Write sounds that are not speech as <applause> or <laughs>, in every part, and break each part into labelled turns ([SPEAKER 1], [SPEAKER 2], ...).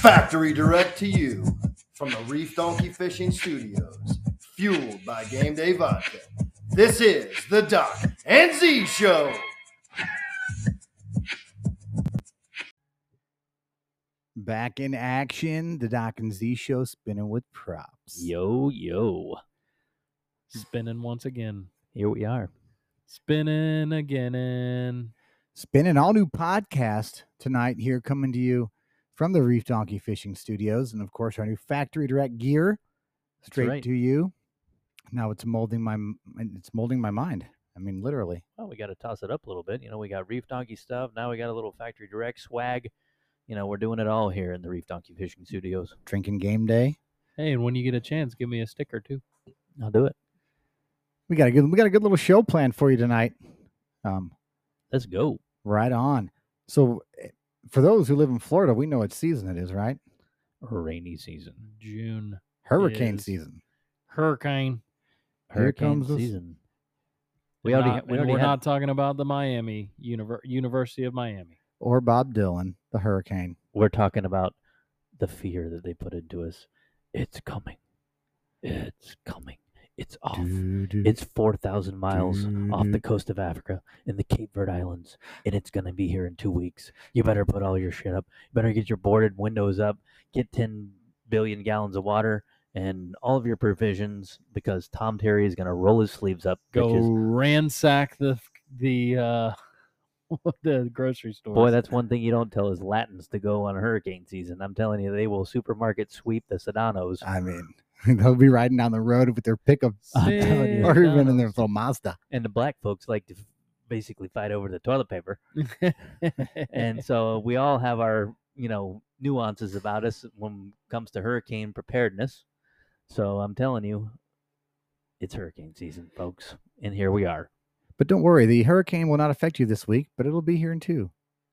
[SPEAKER 1] Factory direct to you from the Reef Donkey Fishing Studios, fueled by Game Day Vodka. This is the Doc and Z Show.
[SPEAKER 2] Back in action, the Doc and Z show spinning with Propps.
[SPEAKER 3] Yo, yo.
[SPEAKER 4] Spinning once again.
[SPEAKER 3] Here we are.
[SPEAKER 4] Spinning again. And
[SPEAKER 2] Spinning all new podcast tonight here coming to you from the Reef Donkey Fishing Studios. And of course, our new factory direct gear straight
[SPEAKER 3] right.
[SPEAKER 2] to you. Now it's molding my it's molding my mind. I mean, literally.
[SPEAKER 3] Well, we got to toss it up a little bit. You know, we got Reef Donkey stuff. Now we got a little factory direct swag. You know, we're doing it all here in the Reef Donkey Fishing Studios.
[SPEAKER 2] Drinking game day.
[SPEAKER 4] hey, and when you get a chance, give me a sticker too.
[SPEAKER 3] I'll do it.
[SPEAKER 2] We got a good we got a good little show planned for you tonight. Um,
[SPEAKER 3] Let's go.
[SPEAKER 2] right on. So eh, for those who live in Florida, we know what season it is, right?
[SPEAKER 3] Rainy season.
[SPEAKER 4] June.
[SPEAKER 2] Hurricane
[SPEAKER 4] Is-
[SPEAKER 2] season.
[SPEAKER 4] Hurricane.
[SPEAKER 2] Here
[SPEAKER 3] Hurricane
[SPEAKER 2] comes the
[SPEAKER 3] season. We already,
[SPEAKER 4] not,
[SPEAKER 3] we already
[SPEAKER 4] we're
[SPEAKER 3] had,
[SPEAKER 4] not talking about the Miami Univer- University of Miami.
[SPEAKER 2] Or Bob Dylan, the hurricane.
[SPEAKER 3] we're talking about the fear that they put into us. It's coming. It's coming. It's off.
[SPEAKER 2] Doo-doo.
[SPEAKER 3] It's 4,000 miles off the coast of Africa in the Cape Verde Islands, and it's going to be here in two weeks. You better put all your shit up. You better get your boarded windows up, get 10 billion gallons of water, and all of your provisions because Tom Terry is going to roll his sleeves up.
[SPEAKER 4] Go
[SPEAKER 3] bitches.
[SPEAKER 4] ransack the the uh <laughs> the grocery store.
[SPEAKER 3] Boy, that's one thing you don't tell is Latins to go on hurricane season. I'm telling you, they will supermarket sweep the Sedanos.
[SPEAKER 2] I mean, <laughs> they'll be riding down the road with their pickup <laughs>
[SPEAKER 3] I'm telling you. <laughs>
[SPEAKER 2] or even in their little Mazda.
[SPEAKER 3] and the black folks like to basically fight over the toilet paper. and so we all have our you know nuances about us when it comes to hurricane preparedness so i'm telling you it's hurricane season folks and here we are
[SPEAKER 2] But don't worry, the hurricane will not affect you this week, but it'll be here in two.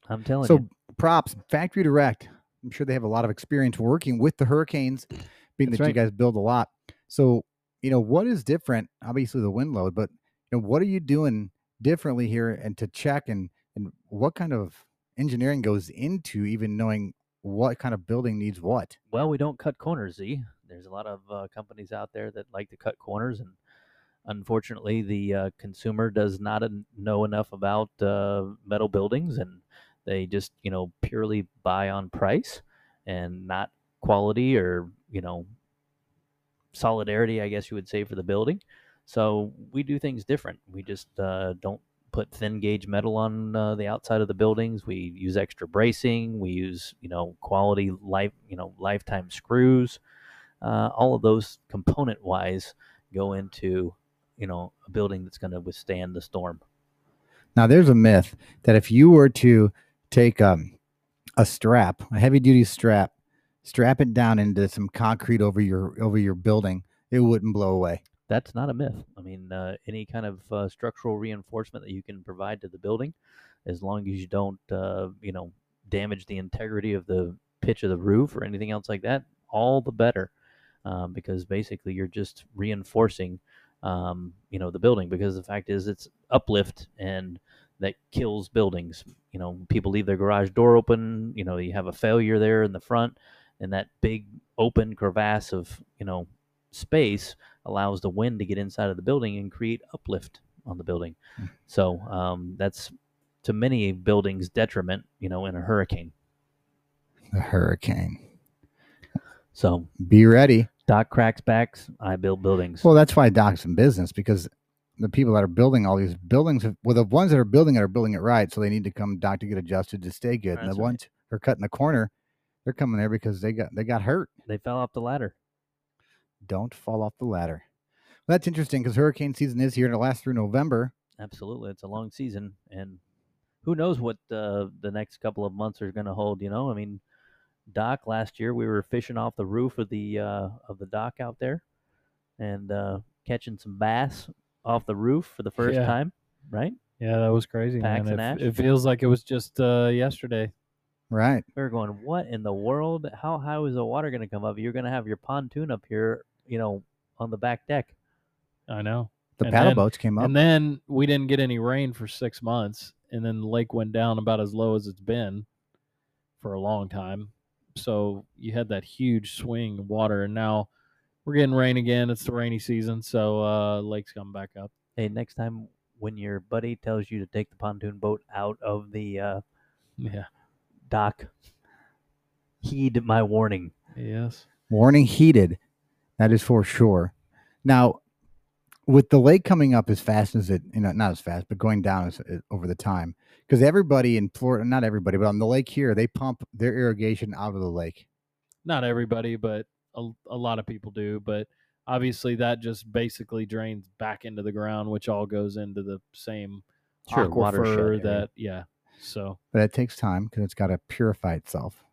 [SPEAKER 3] i'm telling
[SPEAKER 2] So
[SPEAKER 3] you
[SPEAKER 2] So Propps, factory direct. I'm sure they have a lot of experience working with the hurricanes, being
[SPEAKER 3] That's
[SPEAKER 2] that you guys build a lot. So, you know, what is different? Obviously the wind load, but you know, what are you doing differently here and to check and and what kind of engineering goes into even knowing what kind of building needs what?
[SPEAKER 3] well we don't cut corners z there's a lot of uh, companies out there that like to cut corners and unfortunately the uh, consumer does not know enough about uh, metal buildings and they just you know purely buy on price and not quality or you know solidarity i guess you would say for the building. So we do things different. We just uh, don't put thin gauge metal on uh, the outside of the buildings. We use extra bracing. We use you know quality life you know lifetime screws. Uh, all of those component wise go into you know a building that's going to withstand the storm.
[SPEAKER 2] Now, there's a myth that if you were to take um, a strap, a heavy duty strap, strap it down into some concrete over your over your building, it wouldn't blow away.
[SPEAKER 3] that's not a myth. I mean, uh, any kind of uh, structural reinforcement that you can provide to the building, as long as you don't, uh, you know, damage the integrity of the pitch of the roof or anything else like that, all the better. Um, because basically, you're just reinforcing, um, you know, the building. Because the fact is, it's uplift and that kills buildings. You know, people leave their garage door open. You know, you have a failure there in the front, and that big open crevasse of you know space allows the wind to get inside of the building and create uplift on the building.
[SPEAKER 2] Mm.
[SPEAKER 3] So um, that's to many buildings detriment, you know, in a hurricane.
[SPEAKER 2] The hurricane.
[SPEAKER 3] So
[SPEAKER 2] Be ready.
[SPEAKER 3] Doc cracks backs, I build buildings.
[SPEAKER 2] Well, that's why Doc's in business because the people that are building all these buildings, well, the ones that are building it are building it right, so they need to come Doc to get adjusted to stay good. and
[SPEAKER 3] That's
[SPEAKER 2] the
[SPEAKER 3] right.
[SPEAKER 2] ones who are cutting the corner, they're coming there because they got they got hurt.
[SPEAKER 3] they fell off the ladder.
[SPEAKER 2] Don't fall off the ladder. Well, that's interesting because hurricane season is here and it lasts through November.
[SPEAKER 3] Absolutely, it's a long season, and who knows what uh, the next couple of months are going to hold. You know, I mean, Doc last year we were fishing off the roof of the uh, of the dock out there, and uh, catching some bass off the roof for the first
[SPEAKER 4] Yeah.
[SPEAKER 3] time. Right?
[SPEAKER 4] yeah, that was crazy.
[SPEAKER 3] Pax
[SPEAKER 4] man.
[SPEAKER 3] and
[SPEAKER 4] It,
[SPEAKER 3] Ash?
[SPEAKER 4] it feels like it was just uh, yesterday.
[SPEAKER 2] Right.
[SPEAKER 3] We were going, what in the world? How high is the water going to come up? You're going to have your pontoon up here, you know, on the back deck.
[SPEAKER 4] I know.
[SPEAKER 2] The
[SPEAKER 4] And
[SPEAKER 2] paddle
[SPEAKER 4] then-
[SPEAKER 2] boats came up.
[SPEAKER 4] And then we didn't get any rain for six months, and then the lake went down about as low as it's been for a long time. so you had that huge swing of water, and now we're getting rain again. It's the rainy season, so uh, lake's coming back up.
[SPEAKER 3] Hey, next time when your buddy tells you to take the pontoon boat out of the uh,
[SPEAKER 4] Yeah.
[SPEAKER 3] Dock, heed my warning.
[SPEAKER 4] Yes.
[SPEAKER 2] Warning heeded. That is for sure. Now, with the lake coming up as fast as it, you know, not as fast, but going down as, uh, over the time, because everybody in Florida, not everybody, but on the lake here, they pump their irrigation out of the lake.
[SPEAKER 4] Not everybody, but a, a lot of people do. But obviously, that just basically drains back into the ground, which all goes into the same
[SPEAKER 3] Sure, watershed
[SPEAKER 4] aquifer
[SPEAKER 3] area.
[SPEAKER 4] that, yeah. So,
[SPEAKER 2] But it takes time because it's got to purify itself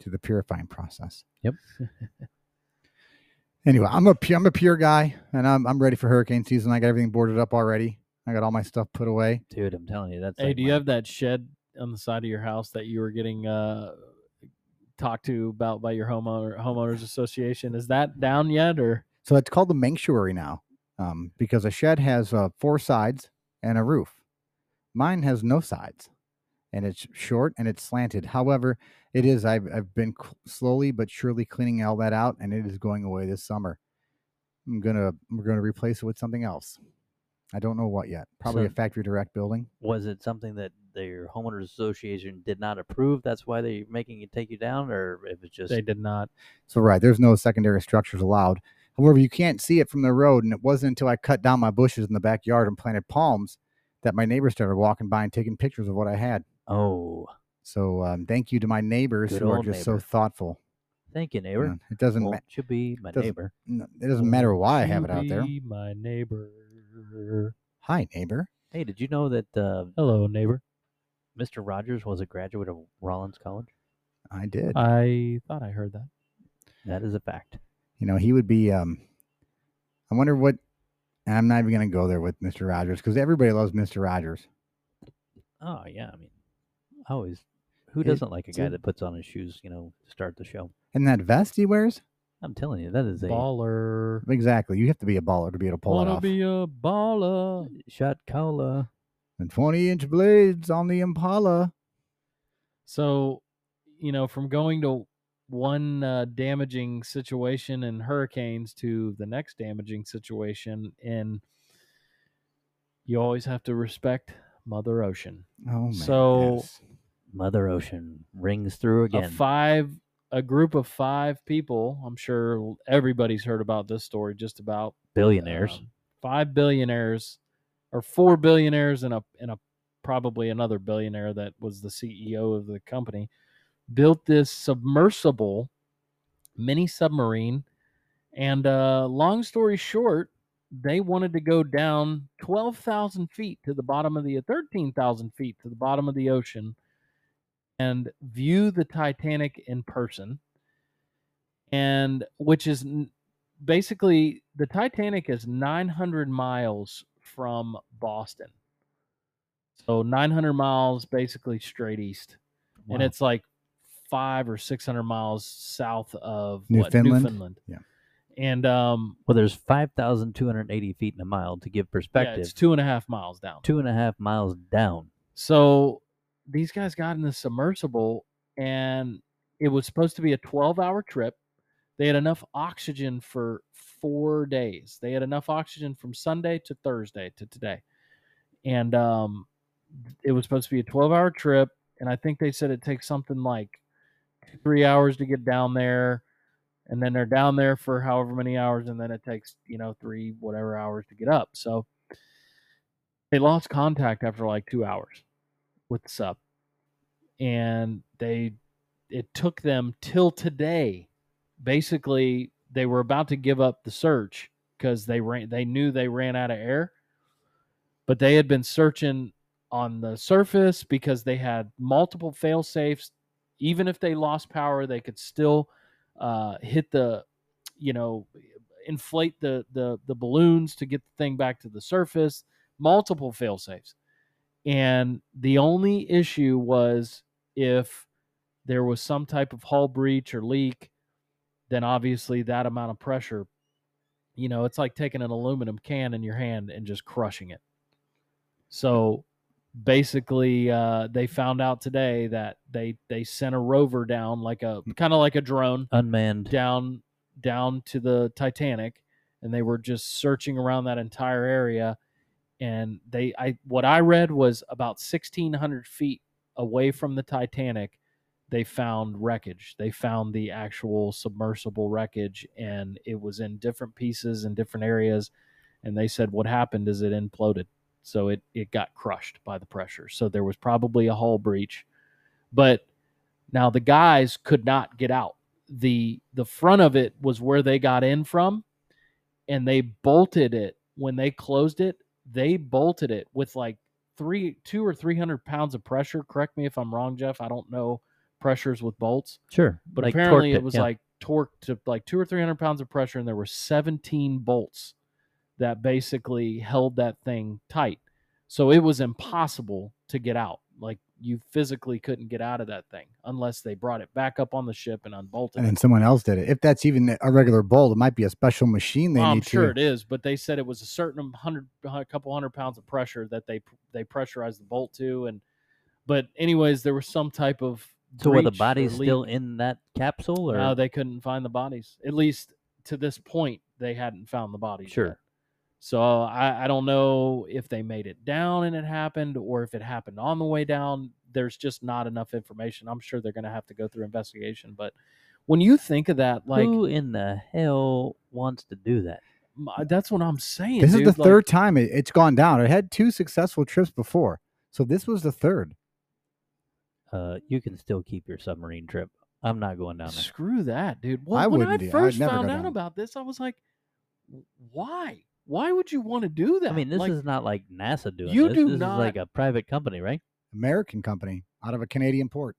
[SPEAKER 2] to the purifying process.
[SPEAKER 3] Yep. <laughs>
[SPEAKER 2] anyway, I'm a pu- I'm a pure guy, and I'm I'm ready for hurricane season. I got everything boarded up already. I got all my stuff put away.
[SPEAKER 3] Dude, I'm telling you, that's
[SPEAKER 4] hey,
[SPEAKER 3] like
[SPEAKER 4] do you have that shed on the side of your house that you were getting uh, talked to about by your homeowner homeowners association? Is that down yet, or
[SPEAKER 2] So it's called the Manctuary now, um, because a shed has uh, four sides and a roof. Mine has no sides, and it's short and it's slanted. However, it is. I've I've been cl- slowly but surely cleaning all that out, and it is going away this summer. I'm gonna we're gonna replace it with something else. I don't know what yet. Probably a factory direct building.
[SPEAKER 3] was it something that their homeowners association did not approve? That's why they're making it take you down, or if it's just
[SPEAKER 4] they did not?
[SPEAKER 2] So right, there's no secondary structures allowed. However, you can't see it from the road, and it wasn't until I cut down my bushes in the backyard and planted palms that my neighbors started walking by and taking pictures of what I had.
[SPEAKER 3] Oh,
[SPEAKER 2] So um, thank you to my neighbors
[SPEAKER 3] Good
[SPEAKER 2] who are
[SPEAKER 3] old
[SPEAKER 2] just so
[SPEAKER 3] neighbor.
[SPEAKER 2] thoughtful.
[SPEAKER 3] thank you,
[SPEAKER 2] you
[SPEAKER 3] neighbor.
[SPEAKER 2] know. it doesn't ma-
[SPEAKER 3] Won't you be my
[SPEAKER 2] doesn't-
[SPEAKER 3] neighbor?
[SPEAKER 2] n- it doesn't matter why I have it out there.
[SPEAKER 4] be My neighbor.
[SPEAKER 2] Hi, neighbor.
[SPEAKER 3] Hey, did you know that uh,
[SPEAKER 4] Hello, neighbor.
[SPEAKER 3] Mr. Rogers was a graduate of Rollins College?
[SPEAKER 2] I did.
[SPEAKER 4] I thought I heard that.
[SPEAKER 3] That is a fact.
[SPEAKER 2] you know, he would be. Um, I wonder what. I'm not even going to go there with Mr. Rogers because everybody loves Mr. Rogers.
[SPEAKER 3] Oh yeah, I mean, I always. Who doesn't like a guy
[SPEAKER 2] it-
[SPEAKER 3] that puts on his shoes, you know, to start the show?
[SPEAKER 2] And that vest he wears,
[SPEAKER 3] I'm telling you, that is a
[SPEAKER 4] Baller.
[SPEAKER 2] exactly. You have to be a baller to be able to pull it
[SPEAKER 4] Wanna
[SPEAKER 2] off.
[SPEAKER 4] be a baller.
[SPEAKER 3] shot cola.
[SPEAKER 2] and 20 inch blades on the Impala.
[SPEAKER 4] So, you know, from going to one uh, damaging situation in hurricanes to the next damaging situation in you always have to respect Mother Ocean.
[SPEAKER 2] Oh man.
[SPEAKER 4] So-
[SPEAKER 2] yes.
[SPEAKER 3] Mother Ocean rings through
[SPEAKER 4] A
[SPEAKER 3] again.
[SPEAKER 4] five a group of five people, I'm sure everybody's heard about this story just about
[SPEAKER 3] Billionaires.
[SPEAKER 4] um, five billionaires or four billionaires and a and a probably another billionaire that was the CEO of the company built this submersible mini submarine and uh, long story short they wanted to go down 12,000 feet to the bottom of the uh, 13,000 feet to the bottom of the ocean and view the Titanic in person and which is basically the Titanic is 900 miles from Boston. So 900 miles basically straight east. And it's like 5 or 600 miles south of what,
[SPEAKER 2] Newfoundland?
[SPEAKER 4] Newfoundland.
[SPEAKER 2] Yeah.
[SPEAKER 4] And um
[SPEAKER 3] well, there's 5,280 feet in a mile to give
[SPEAKER 4] yeah,
[SPEAKER 3] perspective.
[SPEAKER 4] it's two and a half miles down.
[SPEAKER 3] two and a half miles down.
[SPEAKER 4] So these guys got in the submersible and it was supposed to be a 12 hour trip. They had enough oxygen for four days. They had enough oxygen from Sunday to Thursday to today. And um, it was supposed to be a 12 hour trip. And I think they said it takes something like three hours to get down there. And then they're down there for however many hours. And then it takes, you know, three, whatever hours to get up. So they lost contact after like two hours with the sub and they it took them till today basically they were about to give up the search because they ran they knew they ran out of air but they had been searching on the surface because they had multiple fail safes even if they lost power they could still uh, hit the you know inflate the the the balloons to get the thing back to the surface multiple fail safes and the only issue was if there was some type of hull breach or leak, then obviously that amount of pressure, you know, it's like taking an aluminum can in your hand and just crushing it. So basically uh, they found out today that they they sent a rover down like a kind of like a drone
[SPEAKER 3] Unmanned.
[SPEAKER 4] down down to the Titanic, and they were just searching around that entire area. And they, I what I read was about sixteen hundred feet away from the Titanic, they found wreckage. They found the actual submersible wreckage, and it was in different pieces in different areas. And they said what happened is it imploded, so it it got crushed by the pressure. So there was probably a hull breach, but now the guys could not get out the the front of it was where they got in from and they bolted it when they closed it they bolted it with like three two or three hundred pounds of pressure correct me if i'm wrong jeff i don't know pressures with bolts
[SPEAKER 3] Sure.
[SPEAKER 4] but
[SPEAKER 3] like
[SPEAKER 4] apparently
[SPEAKER 3] torqued
[SPEAKER 4] it was
[SPEAKER 3] yeah.
[SPEAKER 4] like torqued to like two or three hundred pounds of pressure and there were 17 bolts that basically held that thing tight so it was impossible to get out like you physically couldn't get out of that thing unless they brought it back up on the ship and unbolted
[SPEAKER 2] and
[SPEAKER 4] it
[SPEAKER 2] then someone else did it. If that's even a regular bolt, it might be a special machine they
[SPEAKER 4] I'm sure
[SPEAKER 2] to.
[SPEAKER 4] it is, but they said it was a certain hundred, a couple hundred pounds of pressure that they they pressurized the bolt to, and but anyways, there was some type of
[SPEAKER 3] So were the bodies still in that capsule, or
[SPEAKER 4] No, they couldn't find the bodies. At least to this point, they hadn't found the bodies.
[SPEAKER 3] Sure.
[SPEAKER 4] yet. So I, I don't know if they made it down and it happened, or if it happened on the way down. There's just not enough information. I'm sure they're going to have to go through investigation. But when you think of that, like
[SPEAKER 3] who in the hell wants to do that?
[SPEAKER 4] m- that's what I'm saying.
[SPEAKER 2] This
[SPEAKER 4] dude.
[SPEAKER 2] is the
[SPEAKER 4] Like,
[SPEAKER 2] third time it, it's gone down. It had two successful trips before, so this was the third.
[SPEAKER 3] Uh, you can still keep your submarine trip. I'm not going down there.
[SPEAKER 4] Screw that, dude. Well,
[SPEAKER 2] I
[SPEAKER 4] when I
[SPEAKER 2] wouldn't do- I'd
[SPEAKER 4] first found out
[SPEAKER 2] down.
[SPEAKER 4] about this, I was like, why? Why would you want to do that?
[SPEAKER 3] I mean, this
[SPEAKER 4] Like,
[SPEAKER 3] is not like NASA doing
[SPEAKER 4] you
[SPEAKER 3] this.
[SPEAKER 4] do
[SPEAKER 3] this is like
[SPEAKER 4] not-
[SPEAKER 3] a private company, right?
[SPEAKER 2] American company out of a Canadian port.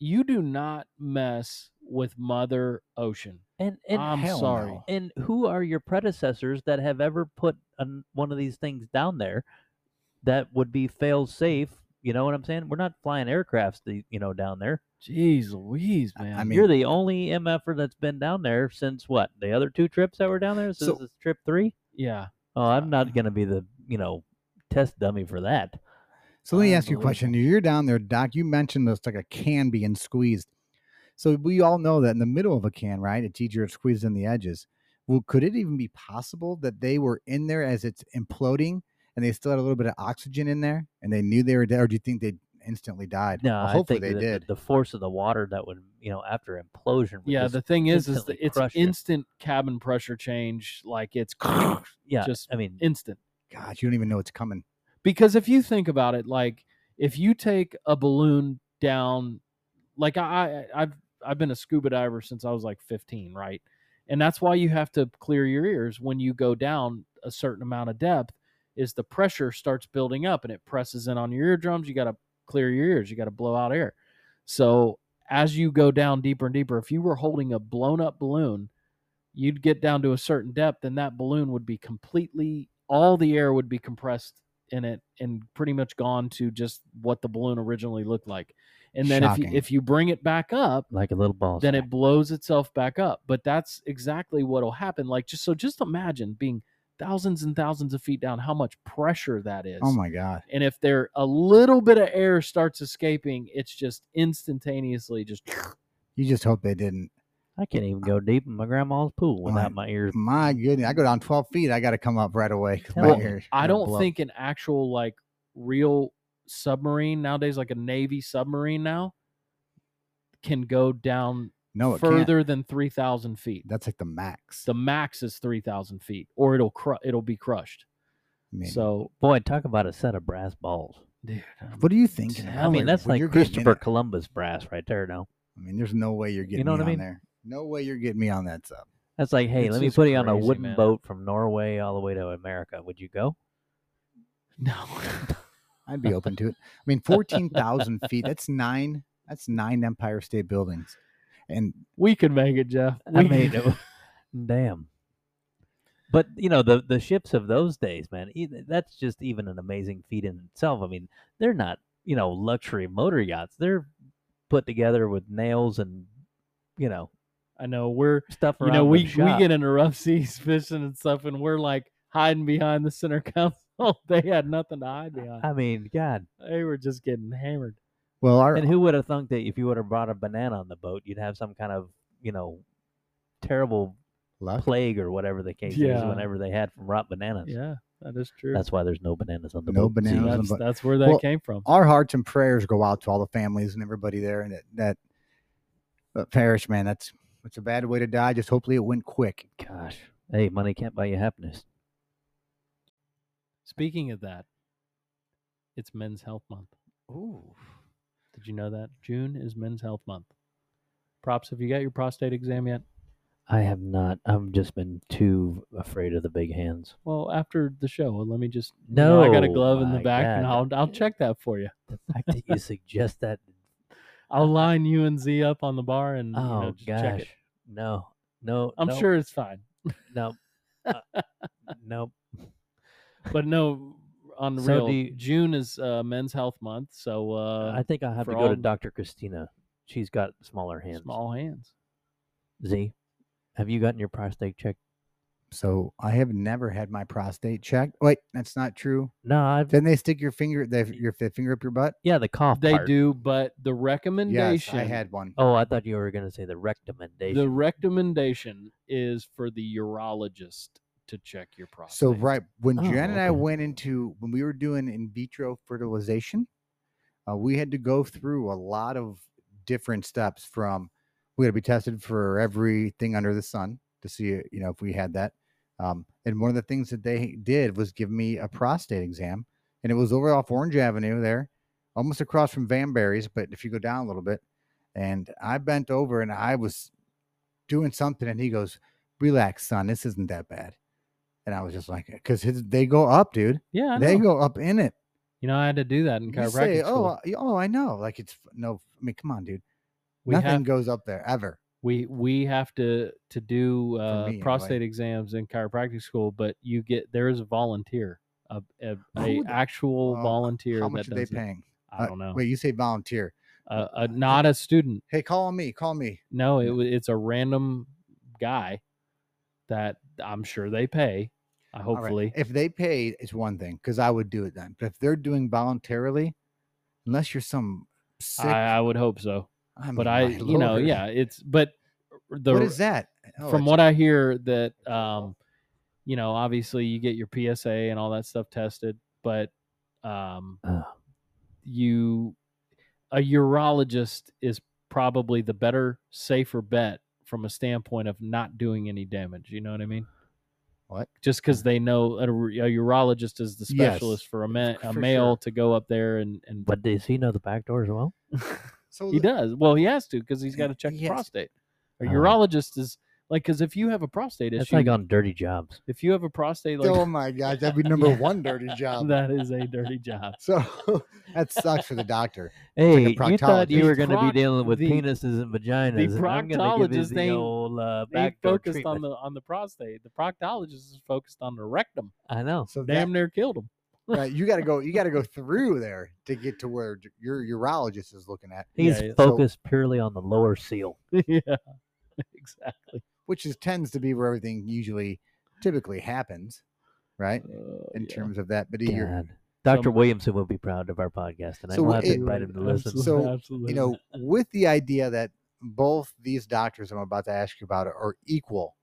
[SPEAKER 4] you do not mess with Mother Ocean.
[SPEAKER 3] And and
[SPEAKER 4] I'm
[SPEAKER 2] hell
[SPEAKER 4] sorry.
[SPEAKER 2] no.
[SPEAKER 3] and who are your predecessors that have ever put an, one of these things down there that would be fail safe? You know what I'm saying? We're not flying aircrafts, the, you know, down there.
[SPEAKER 4] Jeez Louise, man!
[SPEAKER 2] I mean,
[SPEAKER 3] you're the only MFer that's been down there since what? The other two trips that were down there. So,
[SPEAKER 2] So-
[SPEAKER 3] this is trip three.
[SPEAKER 4] Yeah.
[SPEAKER 3] Oh, I'm not going to be the you know test dummy for that.
[SPEAKER 2] So let me ask you a question. You're down there, Doc. You mentioned this like a can being squeezed. So we all know that in the middle of a can, right? It's easier to squeeze in the edges. Well, could it even be possible that they were in there as it's imploding and they still had a little bit of oxygen in there and they knew they were dead, or do you think they instantly died?
[SPEAKER 3] No,
[SPEAKER 2] Well,
[SPEAKER 3] I
[SPEAKER 2] hopefully
[SPEAKER 3] think
[SPEAKER 2] they
[SPEAKER 3] the,
[SPEAKER 2] did.
[SPEAKER 3] The, the force of the water that would you know after implosion. Would
[SPEAKER 4] Yeah, the thing is, is that it's
[SPEAKER 3] crush you.
[SPEAKER 4] instant cabin pressure change. Like it's <laughs>
[SPEAKER 3] yeah. <laughs>
[SPEAKER 4] just
[SPEAKER 3] I mean,
[SPEAKER 4] instant.
[SPEAKER 2] God, you don't even know it's coming.
[SPEAKER 4] because if you think about it like if you take a balloon down like I, I i've i've been a scuba diver since i was like 15 right and that's why you have to clear your ears when you go down a certain amount of depth is the pressure starts building up and it presses in on your eardrums you got to clear your ears you got to blow out air. So as you go down deeper and deeper if you were holding a blown up balloon you'd get down to a certain depth and that balloon would be completely all the air would be compressed in it and pretty much gone to just what the balloon originally looked like. And then if you, if you bring it back up
[SPEAKER 3] like a little ball.
[SPEAKER 4] then it blows itself back up. But that's exactly what'll happen. Like just so just imagine being thousands and thousands of feet down how much pressure that oh is
[SPEAKER 2] Oh my God.
[SPEAKER 4] and if there a little bit of air starts escaping it's just instantaneously just
[SPEAKER 2] You just hope they didn't.
[SPEAKER 3] I can't even go deep in my grandma's pool without
[SPEAKER 2] my-
[SPEAKER 3] my ears.
[SPEAKER 2] My goodness. I go down 12 feet. I got to come up right away my
[SPEAKER 3] Well,
[SPEAKER 2] ears
[SPEAKER 4] I don't
[SPEAKER 2] blow.
[SPEAKER 4] think an actual like real submarine nowadays, like a Navy submarine now, can go down
[SPEAKER 2] no, it can't.
[SPEAKER 4] further than three thousand feet.
[SPEAKER 2] That's like the max.
[SPEAKER 4] The max is three thousand feet, or it'll cru- it'll be crushed.
[SPEAKER 2] I mean,
[SPEAKER 4] So,
[SPEAKER 3] Boy, talk about a set of brass balls.
[SPEAKER 4] dude, I'm
[SPEAKER 2] what do you think?
[SPEAKER 3] I mean, that's like
[SPEAKER 2] you're getting in
[SPEAKER 3] Christopher Columbus brass right there. No,
[SPEAKER 2] I mean, there's no way you're getting you
[SPEAKER 3] know
[SPEAKER 2] me
[SPEAKER 3] what I
[SPEAKER 2] on
[SPEAKER 3] mean?
[SPEAKER 2] there. No way you're getting me on that sub.
[SPEAKER 3] that's like, hey,
[SPEAKER 4] It's
[SPEAKER 3] let me
[SPEAKER 4] just
[SPEAKER 3] put you on a wooden
[SPEAKER 4] man.
[SPEAKER 3] boat from Norway all the way to America. Would you go?
[SPEAKER 4] no. <laughs>
[SPEAKER 2] I'd be open to it. I mean, 14,000 <laughs> feet. That's nine. That's nine Empire State Buildings. And
[SPEAKER 4] we can make it, Jeff.
[SPEAKER 3] I
[SPEAKER 4] We
[SPEAKER 3] mean,
[SPEAKER 4] can- <laughs>
[SPEAKER 3] damn. But you know the the ships of those days, man. That's just even an amazing feat in itself. I mean, they're not you know luxury motor yachts. They're put together with nails and you know
[SPEAKER 4] I know we're
[SPEAKER 3] stuff
[SPEAKER 4] you know we we get into rough seas <laughs> fishing and stuff, and we're like hiding behind the center <laughs> console. They had nothing to hide behind.
[SPEAKER 3] I mean, God.
[SPEAKER 4] They were just getting hammered.
[SPEAKER 2] Well, our
[SPEAKER 3] And who would have thunk that if you would have brought a banana on the boat, you'd have some kind of, you know, terrible
[SPEAKER 2] luck.
[SPEAKER 3] plague or whatever the case is whenever they had from rot bananas.
[SPEAKER 4] Yeah, that is true.
[SPEAKER 3] That's why there's no bananas on the
[SPEAKER 2] No
[SPEAKER 3] boat. See,
[SPEAKER 2] bananas on the
[SPEAKER 4] that's,
[SPEAKER 2] boat.
[SPEAKER 4] that's where that
[SPEAKER 2] Well,
[SPEAKER 4] came from.
[SPEAKER 2] Our hearts and prayers go out to all the families and everybody there, and that that, that parish, man. That's that's a bad way to die. Just hopefully it went quick.
[SPEAKER 3] Gosh. Hey, money can't buy you happiness.
[SPEAKER 4] Speaking of that, it's Men's Health Month.
[SPEAKER 2] Ooh.
[SPEAKER 4] Did you know that June is Men's Health Month? Propps. Have you got your prostate exam yet?
[SPEAKER 3] I have not. I've just been too afraid of the big hands.
[SPEAKER 4] Well, after the show, let me just. you know, I got a glove in the back, and I'll I'll check that for you.
[SPEAKER 3] The fact that you <laughs> suggest that.
[SPEAKER 4] I'll line you and Z up on the bar, and you know,
[SPEAKER 3] Oh
[SPEAKER 4] just check
[SPEAKER 3] gosh.
[SPEAKER 4] it.
[SPEAKER 3] No. No.
[SPEAKER 4] I'm
[SPEAKER 3] no,
[SPEAKER 4] sure it's fine,
[SPEAKER 3] No. Uh, <laughs> nope.
[SPEAKER 4] but no, on the
[SPEAKER 3] So
[SPEAKER 4] real,
[SPEAKER 3] you-
[SPEAKER 4] June is uh, Men's Health Month, so uh,
[SPEAKER 3] I think I'll have to go to Dr. Christina. She's got smaller hands.
[SPEAKER 4] small hands.
[SPEAKER 3] Z, have you gotten your prostate checked?
[SPEAKER 2] So I have never had my prostate checked. Wait, that's not true.
[SPEAKER 3] No, I've.
[SPEAKER 2] Then they stick your finger, they, your finger up your butt.
[SPEAKER 3] Yeah, the cough.
[SPEAKER 4] They
[SPEAKER 3] part.
[SPEAKER 4] do, but the recommendation.
[SPEAKER 2] Yes,
[SPEAKER 4] recommendation.
[SPEAKER 2] I had one.
[SPEAKER 3] Oh, I thought you were going to say the recommendation.
[SPEAKER 4] The recommendation is for the urologist to check your prostate.
[SPEAKER 2] So right when
[SPEAKER 3] Oh,
[SPEAKER 2] Jen and I went into when we were doing in vitro fertilization, uh, we had to go through a lot of different steps. From we had to be tested for everything under the sun to see uh, you know if we had that. Um, and one of the things that they did was give me a prostate exam, and it was over off Orange Avenue there, almost across from Van Barry's. But if you go down a little bit, and I bent over and I was doing something, and he goes, "Relax, son. This isn't that bad." And I was just like, because they go up, dude.
[SPEAKER 4] yeah,
[SPEAKER 2] They go up in it.
[SPEAKER 4] You know, I had to do that in chiropractic
[SPEAKER 2] say,
[SPEAKER 4] school.
[SPEAKER 2] oh, uh, oh, I know. Like it's no. I mean, come on, dude.
[SPEAKER 4] we
[SPEAKER 2] Nothing
[SPEAKER 4] have
[SPEAKER 2] goes up there ever.
[SPEAKER 4] we we have to to do uh,
[SPEAKER 2] me,
[SPEAKER 4] prostate exams in chiropractic school, but you get there is a volunteer, a a, a actual
[SPEAKER 2] Oh,
[SPEAKER 4] volunteer
[SPEAKER 2] How
[SPEAKER 4] that
[SPEAKER 2] much are they
[SPEAKER 4] does it.
[SPEAKER 2] paying?
[SPEAKER 4] I
[SPEAKER 2] Uh,
[SPEAKER 4] don't know.
[SPEAKER 2] Wait, you say volunteer?
[SPEAKER 4] uh, uh, not a student.
[SPEAKER 2] Hey, call me. Call me.
[SPEAKER 4] No, it, it's a random guy that I'm sure they pay. Uh,
[SPEAKER 2] All right,
[SPEAKER 4] hopefully,
[SPEAKER 2] If they pay, it's one thing because I would do it then. But if they're doing voluntarily, unless you're some sick,
[SPEAKER 4] I, I would hope so.
[SPEAKER 2] I
[SPEAKER 4] but I, you know, yeah, it's but the
[SPEAKER 2] what is that? Oh,
[SPEAKER 4] from what I hear that um you know obviously you get your PSA and all that stuff tested but um
[SPEAKER 3] Ugh.
[SPEAKER 4] you a urologist is probably the better safer bet from a standpoint of not doing any damage you know what I mean
[SPEAKER 2] What?
[SPEAKER 4] just because they know a, a urologist is the
[SPEAKER 2] Yes,
[SPEAKER 4] specialist for a, ma- a
[SPEAKER 2] for
[SPEAKER 4] male
[SPEAKER 2] sure.
[SPEAKER 4] to go up there and and
[SPEAKER 3] But does he know the back door as well? <laughs> <laughs>
[SPEAKER 2] So
[SPEAKER 4] he
[SPEAKER 2] the-
[SPEAKER 4] does well he has to because he's got to check the
[SPEAKER 2] Yes.
[SPEAKER 4] prostate a
[SPEAKER 3] Oh.
[SPEAKER 4] urologist is like because if you have a prostate
[SPEAKER 3] It's
[SPEAKER 4] issue
[SPEAKER 3] like on dirty jobs.
[SPEAKER 4] if you have a prostate like
[SPEAKER 2] oh my gosh, that'd be number
[SPEAKER 4] Yeah.
[SPEAKER 2] one dirty job.
[SPEAKER 4] that is a dirty job. <laughs>
[SPEAKER 2] So that sucks for the doctor.
[SPEAKER 3] Hey,
[SPEAKER 2] a
[SPEAKER 3] you thought you
[SPEAKER 2] proctologist.
[SPEAKER 3] were going to be
[SPEAKER 4] Proc-
[SPEAKER 3] dealing with
[SPEAKER 4] the-
[SPEAKER 3] penises and vaginas, and I'm going to give you
[SPEAKER 4] proctologist
[SPEAKER 3] the
[SPEAKER 4] ain't-
[SPEAKER 3] old uh,
[SPEAKER 4] Ain't
[SPEAKER 3] back
[SPEAKER 4] focused on the on the prostate. The proctologist is focused on the rectum.
[SPEAKER 3] I know.
[SPEAKER 2] So
[SPEAKER 4] Damn
[SPEAKER 2] that,
[SPEAKER 4] near killed him. <laughs>
[SPEAKER 2] right, you got to go. You got to go through there to get to where your urologist is looking at,
[SPEAKER 3] He's
[SPEAKER 4] yeah,
[SPEAKER 2] so-
[SPEAKER 3] focused purely on the lower seal. <laughs>
[SPEAKER 4] yeah, exactly.
[SPEAKER 2] Which is tends to be where everything usually, typically happens, right?
[SPEAKER 4] Uh,
[SPEAKER 2] In
[SPEAKER 4] yeah.
[SPEAKER 2] terms of that, but you're,
[SPEAKER 3] Dr.
[SPEAKER 4] Some-
[SPEAKER 3] Williamson will be proud of our podcast, and I
[SPEAKER 2] So
[SPEAKER 3] will have to
[SPEAKER 2] it-
[SPEAKER 3] invite him to listen.
[SPEAKER 2] So,
[SPEAKER 4] absolutely.
[SPEAKER 2] you know, with the idea that both these doctors I'm about to ask you about are equal,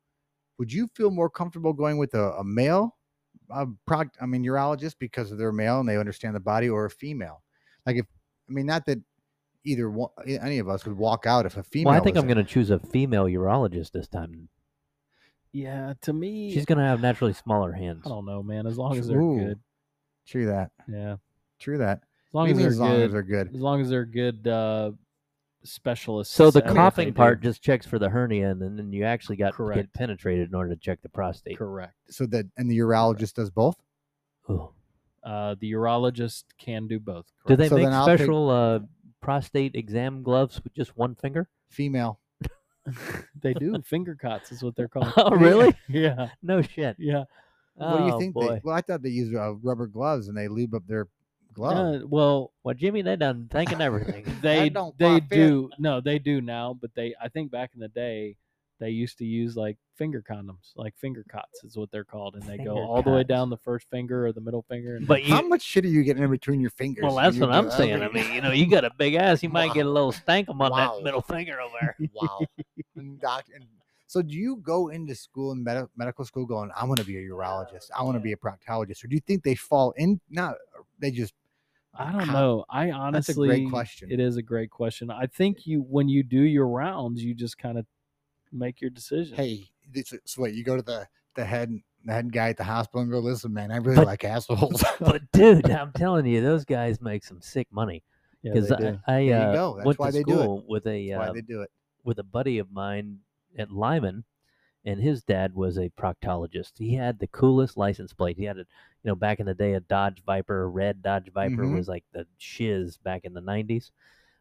[SPEAKER 2] would you feel more comfortable going with a, a male, uh, proc, I mean, urologist because they're male and they understand the body, or a female? Like, if I mean, not that either one, any of us could walk out if a female.
[SPEAKER 3] well, I think
[SPEAKER 2] was
[SPEAKER 3] I'm going to choose a female urologist this time.
[SPEAKER 4] yeah, to me,
[SPEAKER 3] She's going to have naturally smaller hands.
[SPEAKER 4] I don't know, man. As long as they're
[SPEAKER 2] Ooh.
[SPEAKER 4] good,
[SPEAKER 2] True that.
[SPEAKER 4] yeah.
[SPEAKER 2] True that.
[SPEAKER 4] long as
[SPEAKER 2] mean
[SPEAKER 4] they're
[SPEAKER 2] as long
[SPEAKER 4] good,
[SPEAKER 2] as they're good.
[SPEAKER 4] as long as they're good uh, specialists.
[SPEAKER 3] So the
[SPEAKER 4] at what they
[SPEAKER 3] coughing
[SPEAKER 4] do.
[SPEAKER 3] part just checks for the hernia, and then, then you actually got to
[SPEAKER 4] Correct.
[SPEAKER 3] get penetrated in order to check the prostate.
[SPEAKER 4] correct.
[SPEAKER 2] So that and the urologist does both.
[SPEAKER 3] Ooh.
[SPEAKER 4] Uh, the urologist can do both.
[SPEAKER 3] Do they
[SPEAKER 2] So
[SPEAKER 3] make
[SPEAKER 2] then I'll pick-
[SPEAKER 3] special uh, prostate exam gloves with just one finger?
[SPEAKER 2] Female. <laughs>
[SPEAKER 4] they do finger cots is what they're <laughs> called.
[SPEAKER 3] Oh, really? <laughs>
[SPEAKER 4] yeah,
[SPEAKER 3] No shit.
[SPEAKER 4] yeah.
[SPEAKER 2] What do you
[SPEAKER 3] Oh,
[SPEAKER 2] think?
[SPEAKER 3] Boy.
[SPEAKER 2] They, well, I thought they use uh, rubber gloves and they lube up their glove.
[SPEAKER 4] Uh, well,
[SPEAKER 3] Well, Jimmy, they done thinking everything.
[SPEAKER 4] they
[SPEAKER 2] don't
[SPEAKER 4] they
[SPEAKER 2] quite fit.
[SPEAKER 4] do no, they do now, but they I think back in the day they used to use like finger condoms, like finger cots is what they're called, and they go
[SPEAKER 3] Finger
[SPEAKER 4] all the way down the first finger or the middle finger. And
[SPEAKER 3] But you,
[SPEAKER 2] How much shit are you getting in between your fingers?
[SPEAKER 3] well, that's what I'm
[SPEAKER 2] that?
[SPEAKER 3] saying. I mean, you know, you got a big ass, you might get a little stankum on
[SPEAKER 2] Wow.
[SPEAKER 3] that middle finger over there. <laughs>
[SPEAKER 2] wow. And doc- and so, do you go into school in med- medical school going, "I want to be a urologist. I want to be a proctologist," or do you think they fall in? Not they just.
[SPEAKER 4] I don't know. I honestly,
[SPEAKER 2] That's
[SPEAKER 4] honestly,
[SPEAKER 2] a great question.
[SPEAKER 4] It is a great question. I think you when you do your rounds, you just kind of make your decision.
[SPEAKER 2] Hey, this, so wait, you go to the the head the head guy at the hospital and go, "Listen, man, I really
[SPEAKER 3] But-
[SPEAKER 2] like assholes." <laughs>
[SPEAKER 3] But dude, <laughs> I'm telling you, those guys make some sick money.
[SPEAKER 4] yeah,
[SPEAKER 3] Because
[SPEAKER 4] they
[SPEAKER 3] I,
[SPEAKER 4] do.
[SPEAKER 3] I
[SPEAKER 2] There you
[SPEAKER 3] uh,
[SPEAKER 2] go. That's
[SPEAKER 3] went
[SPEAKER 2] why
[SPEAKER 3] to
[SPEAKER 2] they do it.
[SPEAKER 3] school with a
[SPEAKER 2] That's why
[SPEAKER 3] uh,
[SPEAKER 2] they do it.
[SPEAKER 3] with a buddy of mine at Lyman, and his dad was a proctologist. He had the coolest license plate. He had a, you know, back in the day, a Dodge Viper, a red Dodge Viper
[SPEAKER 2] Mhm.
[SPEAKER 3] was like the shiz back in the '90s.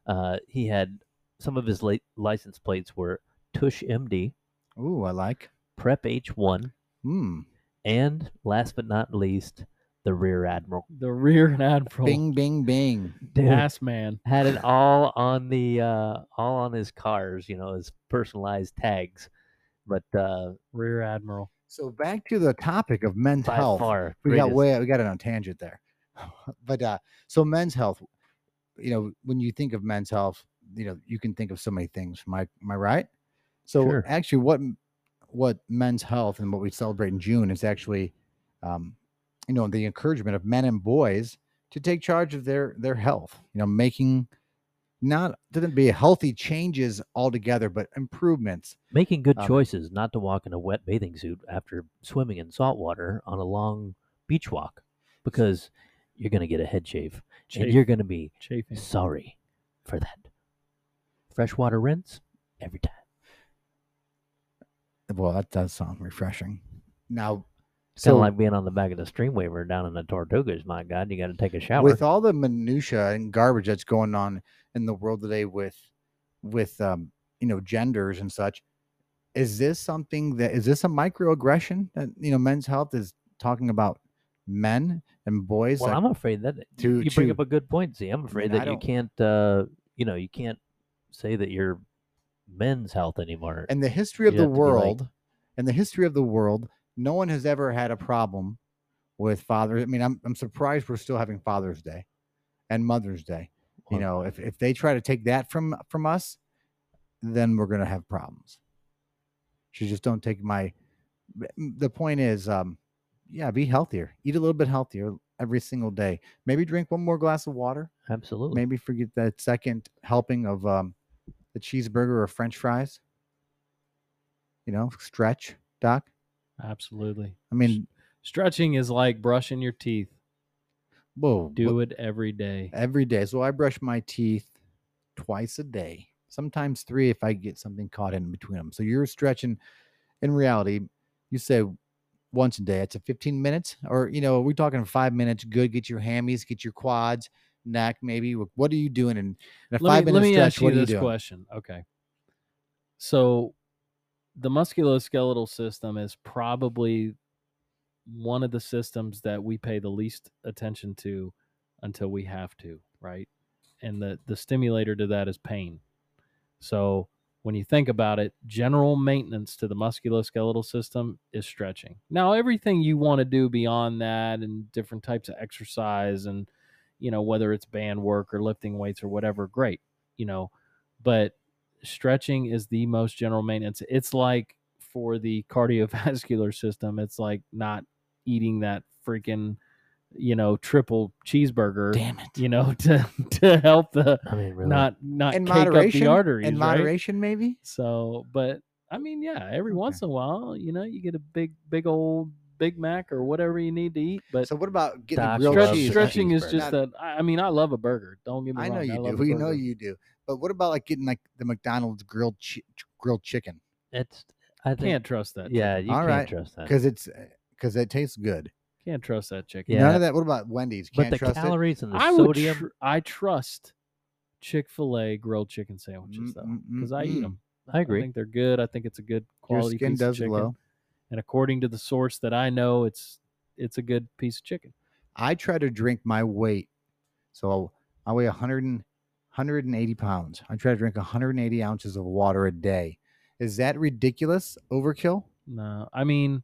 [SPEAKER 3] Uh, he had some of his late license plates were Tush MD,
[SPEAKER 2] Ooh, I like.
[SPEAKER 3] Prep H1,
[SPEAKER 2] Hmm.
[SPEAKER 3] and last but not least, the Rear Admiral.
[SPEAKER 4] the rear admiral,
[SPEAKER 2] Bing, bing, bing.
[SPEAKER 3] Dude,
[SPEAKER 4] ass man.
[SPEAKER 3] had it all on the uh, all on his cars, you know, his personalized tags. But uh,
[SPEAKER 4] Rear admiral.
[SPEAKER 2] So back to the topic of men's
[SPEAKER 3] by
[SPEAKER 2] health.
[SPEAKER 3] far,
[SPEAKER 2] we got way we got it on tangent there <laughs> but uh so men's health you know when you think of men's health you know you can think of so many things am i am i right so
[SPEAKER 3] Sure.
[SPEAKER 2] actually what what men's health and what we celebrate in june is actually um you know the encouragement of men and boys to take charge of their their health you know making not doesn't be healthy changes altogether but improvements
[SPEAKER 3] making good
[SPEAKER 2] Um,
[SPEAKER 3] choices not to walk in a wet bathing suit after swimming in salt water on a long beach walk because you're going to get a head shave and you're going to be
[SPEAKER 4] chafing.
[SPEAKER 3] sorry for that. Freshwater rinse every time.
[SPEAKER 2] Well that does sound refreshing now
[SPEAKER 3] It's kind of like being on the back of the stream waiver down in the Tortugas. My God, you got to take a shower.
[SPEAKER 2] with all the minutia and garbage that's going on in the world today with with um you know genders and such is this something that is this a microaggression that you know men's health is talking about men and boys
[SPEAKER 3] well,
[SPEAKER 2] that-
[SPEAKER 3] I'm afraid that
[SPEAKER 2] to-
[SPEAKER 3] you bring
[SPEAKER 2] to-
[SPEAKER 3] up a good point. See, I'm afraid that you can't, uh, you know, you can't say that you're men's health anymore.
[SPEAKER 2] in the history of
[SPEAKER 3] you
[SPEAKER 2] the
[SPEAKER 3] have to be like-
[SPEAKER 2] world in the history of the world no one has ever had a problem with fathers i mean i'm, I'm surprised we're still having father's day and mother's day. You
[SPEAKER 3] Well,
[SPEAKER 2] know if, if they try to take that from from us then we're going to have problems. So just don't take my m- the point is um yeah be healthier. Eat a little bit healthier every single day. Maybe drink one more glass of water.
[SPEAKER 3] Absolutely.
[SPEAKER 2] maybe forget that second helping of um the cheeseburger or french fries? You know stretch doc?
[SPEAKER 4] Absolutely.
[SPEAKER 2] i mean
[SPEAKER 4] Stretching is like brushing your teeth.
[SPEAKER 2] whoa
[SPEAKER 4] Do
[SPEAKER 2] wha-
[SPEAKER 4] it every day.
[SPEAKER 2] every day. So i brush my teeth twice a day sometimes three if i get something caught in between them so you're stretching. In reality you say once a day it's a 15 minutes? Or you know we're talking five minutes? Good get your hammies get your quads neck maybe what are you doing in, in a
[SPEAKER 4] let
[SPEAKER 2] five
[SPEAKER 4] me,
[SPEAKER 2] minute
[SPEAKER 4] let me
[SPEAKER 2] stretch
[SPEAKER 4] ask you
[SPEAKER 2] what are you
[SPEAKER 4] this
[SPEAKER 2] doing
[SPEAKER 4] question. Okay. So the musculoskeletal system is probably one of the systems that we pay the least attention to until we have to, right? And the the stimulator to that is pain. So when you think about it, general maintenance to the musculoskeletal system is stretching. Now, everything you want to do beyond that and different types of exercise and you know whether it's band work or lifting weights or whatever, great, you know, but stretching is the most general maintenance. It's like for the <laughs> cardiovascular system, it's like not eating that freaking, you know, triple cheeseburger,
[SPEAKER 2] damn it
[SPEAKER 4] you know, <laughs> to to help the
[SPEAKER 3] I mean, really.
[SPEAKER 4] not not
[SPEAKER 2] in
[SPEAKER 4] cake up
[SPEAKER 2] moderation
[SPEAKER 4] the arteries,
[SPEAKER 2] in
[SPEAKER 4] right?
[SPEAKER 2] moderation maybe
[SPEAKER 4] So, but I mean, yeah, every
[SPEAKER 2] Okay.
[SPEAKER 4] once in a while, you know, you get a big, big old Big Mac or whatever you need to eat. But
[SPEAKER 2] so what about getting a
[SPEAKER 3] Doc
[SPEAKER 2] grilled
[SPEAKER 4] stretch,
[SPEAKER 2] cheese
[SPEAKER 4] stretching is just
[SPEAKER 2] Not-
[SPEAKER 4] that. I I mean, I love a burger. Don't get me
[SPEAKER 2] I
[SPEAKER 4] wrong.
[SPEAKER 2] know you
[SPEAKER 4] love
[SPEAKER 2] do.
[SPEAKER 4] a
[SPEAKER 2] We know you do. But what about like getting like the McDonald's grilled chi- grilled chicken?
[SPEAKER 3] it's I think
[SPEAKER 4] Can't trust that.
[SPEAKER 3] yeah,
[SPEAKER 4] chicken.
[SPEAKER 3] you
[SPEAKER 2] All
[SPEAKER 3] can't
[SPEAKER 2] right,
[SPEAKER 3] trust that.
[SPEAKER 2] Because it's because it tastes good.
[SPEAKER 4] can't trust that chicken.
[SPEAKER 3] Yeah.
[SPEAKER 2] None of that. What about Wendy's?
[SPEAKER 3] but
[SPEAKER 2] Can't
[SPEAKER 3] the
[SPEAKER 2] trust
[SPEAKER 3] calories and the
[SPEAKER 4] I
[SPEAKER 3] sodium.
[SPEAKER 4] Tr- I trust Chick Fil A grilled chicken sandwiches though, because I eat them.
[SPEAKER 3] I agree.
[SPEAKER 4] I think they're good. I think it's a good
[SPEAKER 2] it. Your
[SPEAKER 4] quality
[SPEAKER 2] skin
[SPEAKER 4] piece
[SPEAKER 2] does
[SPEAKER 4] of chicken.
[SPEAKER 2] glow.
[SPEAKER 4] And according to the source that I know, it's it's a good piece of chicken.
[SPEAKER 2] I try to drink my weight. So I weigh 100 and, 180 pounds. I try to drink 180 ounces of water a day. Is that ridiculous overkill?
[SPEAKER 4] No, I mean,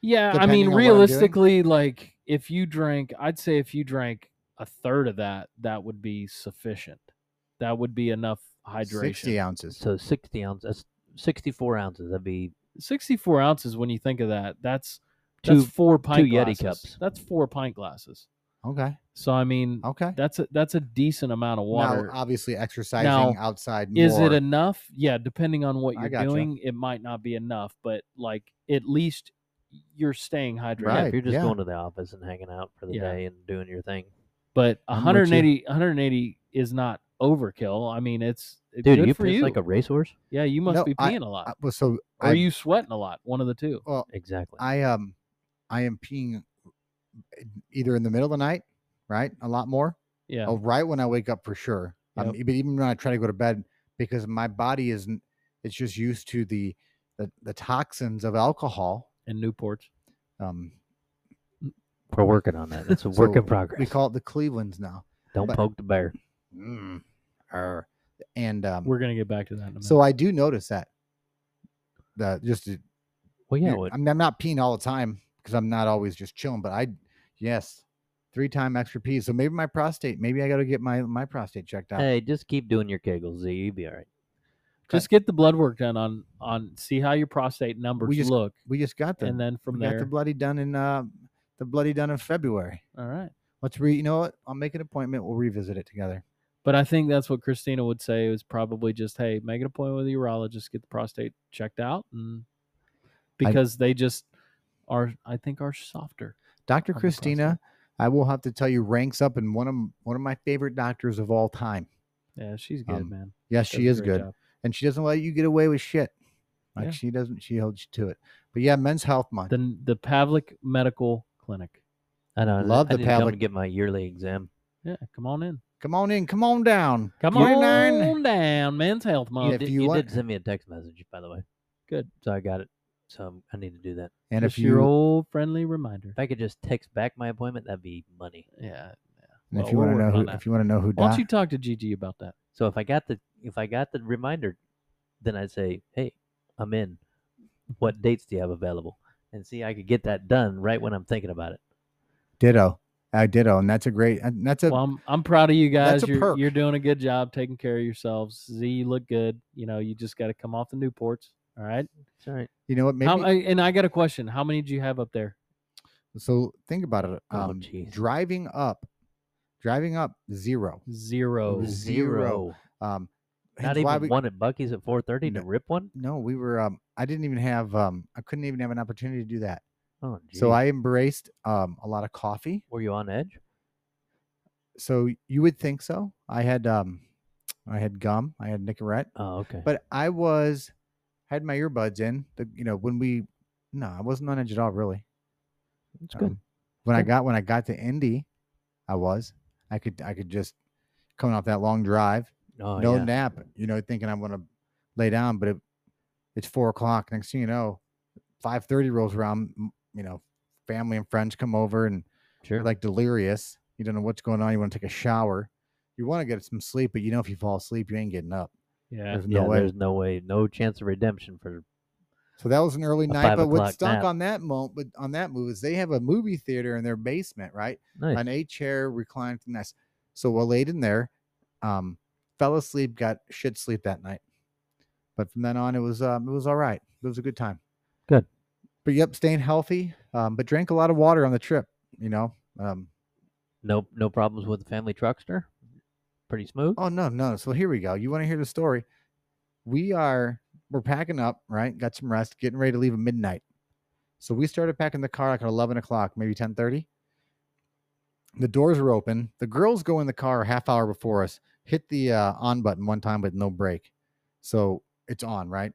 [SPEAKER 4] yeah, I
[SPEAKER 2] Depending
[SPEAKER 4] mean,
[SPEAKER 2] I'm doing?
[SPEAKER 4] realistically, like if you drank, I'd say if you drank a third of that, that would be sufficient. That would be enough hydration.
[SPEAKER 2] 60 ounces.
[SPEAKER 3] So 60 ounces, that's 64 ounces. That'd be
[SPEAKER 4] 64 ounces when you think of that that's
[SPEAKER 3] two.
[SPEAKER 4] that's four pint
[SPEAKER 3] Yeti
[SPEAKER 4] glasses.
[SPEAKER 3] cups.
[SPEAKER 4] that's four pint glasses
[SPEAKER 2] Okay.
[SPEAKER 4] so i mean
[SPEAKER 2] Okay.
[SPEAKER 4] that's a that's a decent amount of water
[SPEAKER 2] Now, obviously, exercising
[SPEAKER 4] Now,
[SPEAKER 2] outside
[SPEAKER 4] is it enough yeah depending on what you're
[SPEAKER 2] gotcha.
[SPEAKER 4] doing it might not be enough but like at least you're staying hydrated
[SPEAKER 3] yeah, if you're just
[SPEAKER 2] yeah.
[SPEAKER 3] going to the office and hanging out for the
[SPEAKER 4] Yeah.
[SPEAKER 3] day and doing your thing.
[SPEAKER 4] but
[SPEAKER 2] I'm with you.
[SPEAKER 4] 180 180 is not overkill i mean it's, it's
[SPEAKER 3] Dude,
[SPEAKER 4] good
[SPEAKER 3] you
[SPEAKER 4] for
[SPEAKER 3] piss
[SPEAKER 4] you
[SPEAKER 3] like a racehorse?
[SPEAKER 4] yeah you must
[SPEAKER 2] No,
[SPEAKER 4] be
[SPEAKER 2] I-
[SPEAKER 4] peeing a lot
[SPEAKER 2] Uh, well, so
[SPEAKER 4] or
[SPEAKER 2] I,
[SPEAKER 4] are you sweating a lot one of the two
[SPEAKER 2] well,
[SPEAKER 3] Exactly.
[SPEAKER 2] I um, I am peeing either in the middle of the night, right? A lot more.
[SPEAKER 4] yeah
[SPEAKER 2] Oh, right when I wake up for sure. Um, but even when I try to go to bed, because my body isn't, it's just used to the the, the toxins of alcohol.
[SPEAKER 4] and newports
[SPEAKER 2] Um,
[SPEAKER 3] We're working on that. It's a <laughs> work in progress.
[SPEAKER 2] We call it the Clevelands now.
[SPEAKER 3] Don't
[SPEAKER 2] but-
[SPEAKER 3] poke the bear.
[SPEAKER 2] Mm, arr. And um,
[SPEAKER 4] we're gonna get back to that in a
[SPEAKER 2] so I do notice that. The just to-
[SPEAKER 3] Well, yeah.
[SPEAKER 2] you-
[SPEAKER 3] what-
[SPEAKER 2] I'm, I'm not peeing all the time because I'm not always just chilling, but I, yes, three time extra pee. So maybe my prostate, maybe I got to get my my prostate checked out.
[SPEAKER 3] hey, just keep doing your kegels, Z. You'll be all right.
[SPEAKER 4] just get the blood work done on on see how your prostate numbers
[SPEAKER 2] just-
[SPEAKER 4] look
[SPEAKER 2] We just got them.
[SPEAKER 4] and then from
[SPEAKER 2] we got the bloody done in uh, the bloody done in February.
[SPEAKER 4] all right
[SPEAKER 2] Let's re. You know what? I'll make an appointment. We'll revisit it together.
[SPEAKER 4] But i think that's what christina would say is probably just hey make an appointment with a urologist get the prostate checked out and because they just are i think are softer
[SPEAKER 2] Dr. Christina, I will have to tell you, ranks up in one of one of my favorite doctors of all time.
[SPEAKER 4] yeah she's good
[SPEAKER 2] Um,
[SPEAKER 4] man
[SPEAKER 2] Yes,
[SPEAKER 4] Does
[SPEAKER 2] she is good,
[SPEAKER 4] job.
[SPEAKER 2] and she doesn't let you get away with shit. Like
[SPEAKER 4] Yeah.
[SPEAKER 2] she doesn't. She holds you to it. But yeah, Men's Health Month.
[SPEAKER 4] the the pavlik medical clinic
[SPEAKER 3] I know. I-
[SPEAKER 2] Love
[SPEAKER 3] I
[SPEAKER 2] the
[SPEAKER 3] need to come
[SPEAKER 2] Pavlik-
[SPEAKER 3] and get my yearly exam.
[SPEAKER 4] yeah come on in
[SPEAKER 2] Come on in. Come on down.
[SPEAKER 4] come
[SPEAKER 2] 29.
[SPEAKER 4] on down men's health
[SPEAKER 3] You,
[SPEAKER 4] month
[SPEAKER 2] if
[SPEAKER 3] did,
[SPEAKER 2] you
[SPEAKER 3] you
[SPEAKER 2] want-
[SPEAKER 3] did send me a text message, by the way.
[SPEAKER 4] Good.
[SPEAKER 3] So I got it. So I'm- I need to do that.
[SPEAKER 2] And
[SPEAKER 4] just
[SPEAKER 2] if
[SPEAKER 4] your
[SPEAKER 2] you
[SPEAKER 4] old friendly reminder
[SPEAKER 3] If I could just text back my appointment, that'd be money.
[SPEAKER 4] yeah
[SPEAKER 2] and if
[SPEAKER 4] well,
[SPEAKER 2] you
[SPEAKER 4] we're
[SPEAKER 2] want to know
[SPEAKER 4] working
[SPEAKER 2] who
[SPEAKER 4] that.
[SPEAKER 2] if you want to know who
[SPEAKER 4] why don't
[SPEAKER 2] doc-
[SPEAKER 4] you talk to gg about that
[SPEAKER 3] So if I got the if I got the reminder, then I'd say, "Hey, I'm in. What dates do you have available?" And see, I could get that done right when I'm thinking about it.
[SPEAKER 2] ditto. I ditto, and that's a great. And that's a
[SPEAKER 4] well, I'm I'm proud of you guys.
[SPEAKER 2] That's a
[SPEAKER 4] You're
[SPEAKER 2] perk.
[SPEAKER 4] you're doing a good job taking care of yourselves. Z, you look good. You know, you just got to come off the Newports. All right.
[SPEAKER 3] It's all right.
[SPEAKER 2] you know what maybe.
[SPEAKER 4] How, I, and I got a question. How many did you have up there?
[SPEAKER 2] so think about it.
[SPEAKER 3] Oh,
[SPEAKER 2] Um,
[SPEAKER 3] jeez.
[SPEAKER 2] driving up, driving up zero.
[SPEAKER 4] Zero.
[SPEAKER 2] Zero. Um,
[SPEAKER 3] Not
[SPEAKER 2] hence
[SPEAKER 3] even
[SPEAKER 2] why we-
[SPEAKER 3] one at Buc-ee's at 4:30
[SPEAKER 2] No.
[SPEAKER 3] to rip one.
[SPEAKER 2] No, we were. Um, I didn't even have. Um, I couldn't even have an opportunity to do that.
[SPEAKER 3] Oh, geez.
[SPEAKER 2] So I embraced um a lot of coffee.
[SPEAKER 3] were you on edge?
[SPEAKER 2] So you would think so. I had um, I had gum. I had Nicorette.
[SPEAKER 3] Oh, okay.
[SPEAKER 2] but I was had my earbuds in. The you know when we no, I wasn't on edge at all really.
[SPEAKER 3] It's good.
[SPEAKER 2] Um, when I got when I got to Indy, I was. I could I could just coming off that long drive,
[SPEAKER 3] oh,
[SPEAKER 2] no
[SPEAKER 3] yeah.
[SPEAKER 2] nap. You know, thinking I'm gonna lay down, but it, it's four o'clock. Next thing you know, five thirty rolls around. You know, family and friends come over and
[SPEAKER 3] Sure.
[SPEAKER 2] you're like delirious. You don't know what's going on. You want to take a shower. You want to get some sleep, but you know if you fall asleep, you ain't getting up.
[SPEAKER 4] Yeah.
[SPEAKER 2] There's
[SPEAKER 3] yeah,
[SPEAKER 2] no way.
[SPEAKER 3] there's no way, no chance of redemption for.
[SPEAKER 2] So that was an early night. But what stunk
[SPEAKER 3] nap.
[SPEAKER 2] on that mo but on that move is they have a movie theater in their basement, right?
[SPEAKER 3] Nice.
[SPEAKER 2] An eight chair reclined nest. So I laid in there, um, fell asleep, got shit sleep that night. But from then on, it was um, it was all right. It was a good time.
[SPEAKER 3] Good.
[SPEAKER 2] But yep, staying healthy. Um, but drank a lot of water on the trip. You know. Um,
[SPEAKER 3] No, no problems with the family truckster. Pretty smooth.
[SPEAKER 2] Oh no, no. So here we go. You want to hear the story? We are we're packing up, right? Got some rest, getting ready to leave at midnight. So we started packing the car like at eleven o'clock, maybe ten thirty. The doors are open. The girls go in the car a half hour before us. Hit the uh, on button one time, but no brake. So it's on, right?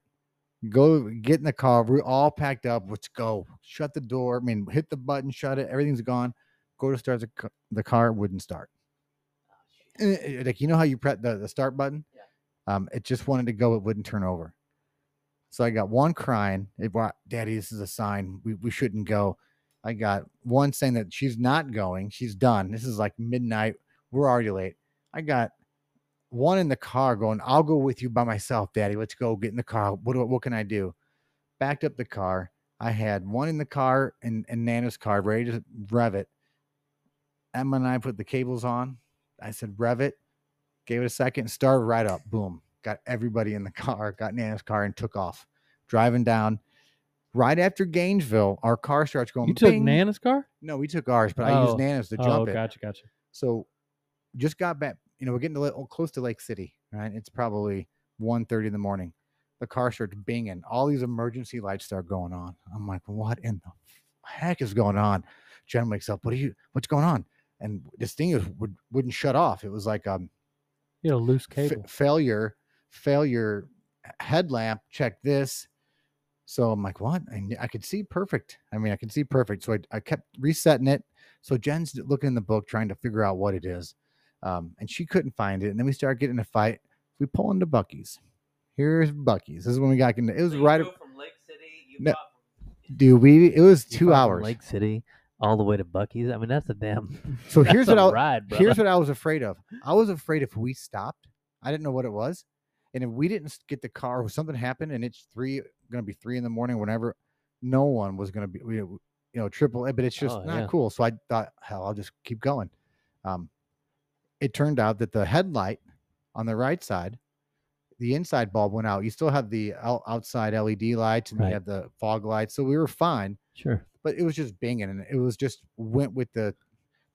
[SPEAKER 2] Go get in the car. We're all packed up. Let's go. Shut the door. I mean, hit the button, shut it. Everything's gone. Go to start the, ca- the car. Wouldn't start. Eh, eh, like you know how you press the, the start button um it just wanted to go it wouldn't turn over so i got one crying it brought daddy this is a sign we, we shouldn't go i got one saying that she's not going she's done this is like midnight we're already late i got one in the car going, "I'll go with you by myself, Daddy. Let's go get in the car. What do- what can I do?" Backed up the car. I had one in the car and, and Nana's car ready to rev it. Emma and I put the cables on. I said, "Rev it." Gave it a second, started right up. Boom. Got everybody in the car. Got Nana's car and took off. Driving down. Right after Gainesville, our car starts going.
[SPEAKER 4] You took
[SPEAKER 2] bing.
[SPEAKER 4] Nana's car?
[SPEAKER 2] No, we took ours, but I
[SPEAKER 4] Oh.
[SPEAKER 2] used Nana's to
[SPEAKER 4] Oh,
[SPEAKER 2] jump it.
[SPEAKER 4] Oh, gotcha, gotcha.
[SPEAKER 2] So just got back. You know, we're getting to, little, close to Lake City, right? It's probably 1.30 in the morning. The car starts binging. All these emergency lights start going on. I'm like, what in the heck is going on? Jen wakes up. What are you? What's going on? And this thing is, would, wouldn't shut off. It was like um
[SPEAKER 4] You a loose cable.
[SPEAKER 2] failure, failure headlamp. Check this. So I'm like, what? I, kn- I could see perfect. I mean, I could see perfect. So I, I kept resetting it. So Jen's looking in the book, trying to figure out what it is. Um, and she couldn't find it. And then we started getting a fight. We pull into Buc-ee's. Here's Buc-ee's. This is when we got into it. was right.
[SPEAKER 3] from Lake City. You
[SPEAKER 2] No, Dude, we it was
[SPEAKER 3] you
[SPEAKER 2] two
[SPEAKER 3] fought from
[SPEAKER 2] hours.
[SPEAKER 3] Lake City all the way to Buc-ee's. I mean, that's a damn. <laughs>
[SPEAKER 2] So here's what
[SPEAKER 3] a
[SPEAKER 2] I
[SPEAKER 3] ride, bro.
[SPEAKER 2] here's what I was afraid of. I was afraid if we stopped, I didn't know what it was, and if we didn't get the car, or something happened, and it's three going to be three in the morning, whenever, no one was going to be, you know, triple. A, But it's just
[SPEAKER 3] Oh,
[SPEAKER 2] not
[SPEAKER 3] yeah.
[SPEAKER 2] cool. So I thought, hell, I'll just keep going. Um, it turned out that the headlight on the right side, the inside bulb went out. You still have the outside LED lights, and
[SPEAKER 3] Right.
[SPEAKER 2] you have the fog lights, so we were fine
[SPEAKER 3] sure.
[SPEAKER 2] but it was just binging and it was just went with the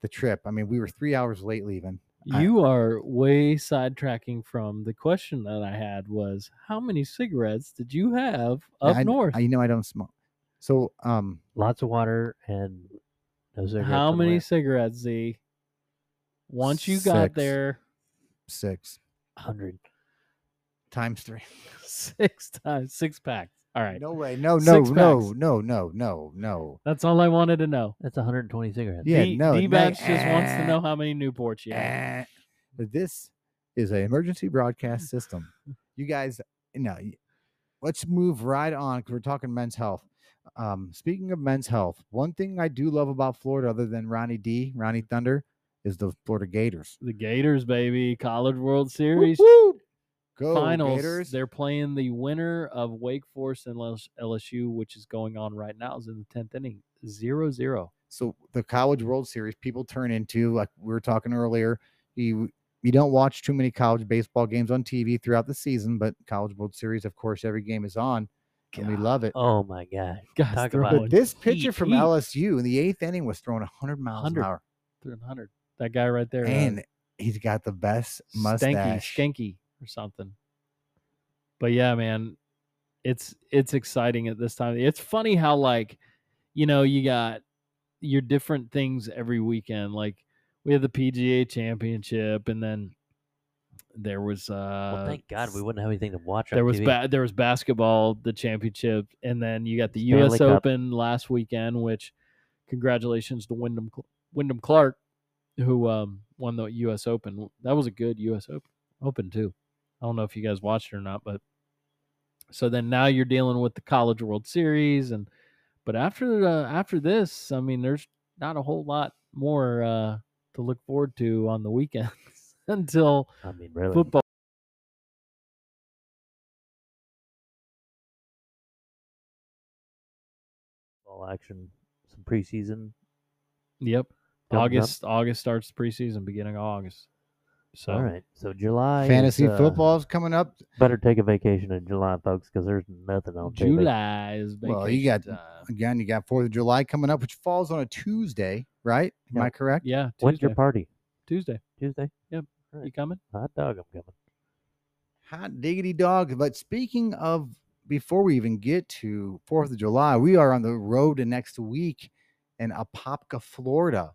[SPEAKER 2] the trip. I mean, we were three hours late leaving. I-
[SPEAKER 4] You are way sidetracking from the question that I had was how many cigarettes did you have up
[SPEAKER 2] I,
[SPEAKER 4] north?
[SPEAKER 2] I, you know I don't smoke. So um
[SPEAKER 3] Lots of water and no cigarettes
[SPEAKER 4] how many
[SPEAKER 3] way.
[SPEAKER 4] cigarettes, Z? Once you got
[SPEAKER 2] Six.
[SPEAKER 4] there,
[SPEAKER 2] six
[SPEAKER 3] Hundred.
[SPEAKER 2] times three. <laughs>
[SPEAKER 4] six times, six packs. All right.
[SPEAKER 2] No way. No, no,
[SPEAKER 4] Six
[SPEAKER 2] no,
[SPEAKER 4] packs.
[SPEAKER 2] no, no, no, no.
[SPEAKER 4] That's all I wanted to know.
[SPEAKER 3] That's 120 cigarettes.
[SPEAKER 2] Yeah,
[SPEAKER 4] D,
[SPEAKER 2] no,
[SPEAKER 4] D
[SPEAKER 2] no,
[SPEAKER 4] Batch just wants to
[SPEAKER 2] eh,
[SPEAKER 4] know how many Newports you have.
[SPEAKER 2] Eh. But this is an emergency broadcast <laughs> system. You guys, no, y- let's move right on because we're talking men's health. Um, speaking of men's health, one thing I do love about Florida, other than Ronnie D, Ronnie Thunder, is the Florida Gators.
[SPEAKER 4] The Gators, baby, College World Series
[SPEAKER 2] Go
[SPEAKER 4] finals.
[SPEAKER 2] Gators!
[SPEAKER 4] They're playing the winner of Wake Forest and LSU, which is going on right now. Is in the tenth inning, zero zero.
[SPEAKER 2] so the college world series people turn into like we were talking earlier you you don't watch too many college baseball games on tv throughout the season but college world series of course every game is on and we love it
[SPEAKER 3] Oh my god.
[SPEAKER 4] Guys
[SPEAKER 3] Talk about
[SPEAKER 2] but this pitcher
[SPEAKER 4] heat,
[SPEAKER 2] from
[SPEAKER 4] heat.
[SPEAKER 2] lsu in the eighth inning was throwing 100 miles
[SPEAKER 4] 100.
[SPEAKER 2] an hour
[SPEAKER 4] 300. That guy right there, uh,
[SPEAKER 2] and he's got the best mustache.
[SPEAKER 4] Stanky,
[SPEAKER 2] mustache
[SPEAKER 4] Skanky or something. But yeah, man, it's it's exciting at this time. It's funny how like, you know, you got your different things every weekend. Like we have the PGA Championship, and then there was uh,
[SPEAKER 3] Well, thank God we wouldn't have anything to watch. On
[SPEAKER 4] there was
[SPEAKER 3] TV.
[SPEAKER 4] ba- there was basketball, the championship, and then you got the
[SPEAKER 3] Stanley
[SPEAKER 4] U.S.
[SPEAKER 3] Cup.
[SPEAKER 4] Open last weekend. Which, congratulations to Wyndham Cl- Wyndham Clark, who um, won the U.S. Open. That was a good U.S. Open, Open too. I don't know if you guys watched it or not, but so then now you're dealing with the College World Series, and but after uh, after this, I mean, there's not a whole lot more uh, to look forward to on the weekends <laughs> until
[SPEAKER 3] I mean, really.
[SPEAKER 4] football.
[SPEAKER 3] Action, some preseason.
[SPEAKER 4] Yep.
[SPEAKER 3] Thumbs up.
[SPEAKER 4] August August starts preseason, beginning of August. So
[SPEAKER 3] All right. So July. is,
[SPEAKER 2] fantasy
[SPEAKER 3] uh,
[SPEAKER 2] football's coming up
[SPEAKER 3] Better take a vacation in July, folks, because there's nothing on TV.
[SPEAKER 4] July is vacation
[SPEAKER 2] Well, you got-
[SPEAKER 4] time.
[SPEAKER 2] again you got fourth of july coming up which falls on a tuesday right am
[SPEAKER 3] Yeah.
[SPEAKER 2] i correct
[SPEAKER 4] Yeah,
[SPEAKER 3] When's your party?
[SPEAKER 4] Tuesday.
[SPEAKER 3] Tuesday. Yep.
[SPEAKER 4] You coming?
[SPEAKER 3] Hot dog, I'm coming.
[SPEAKER 2] Hot diggity dog. But speaking of, before we even get to Fourth of July, we are on the road to next week in Apopka, Florida.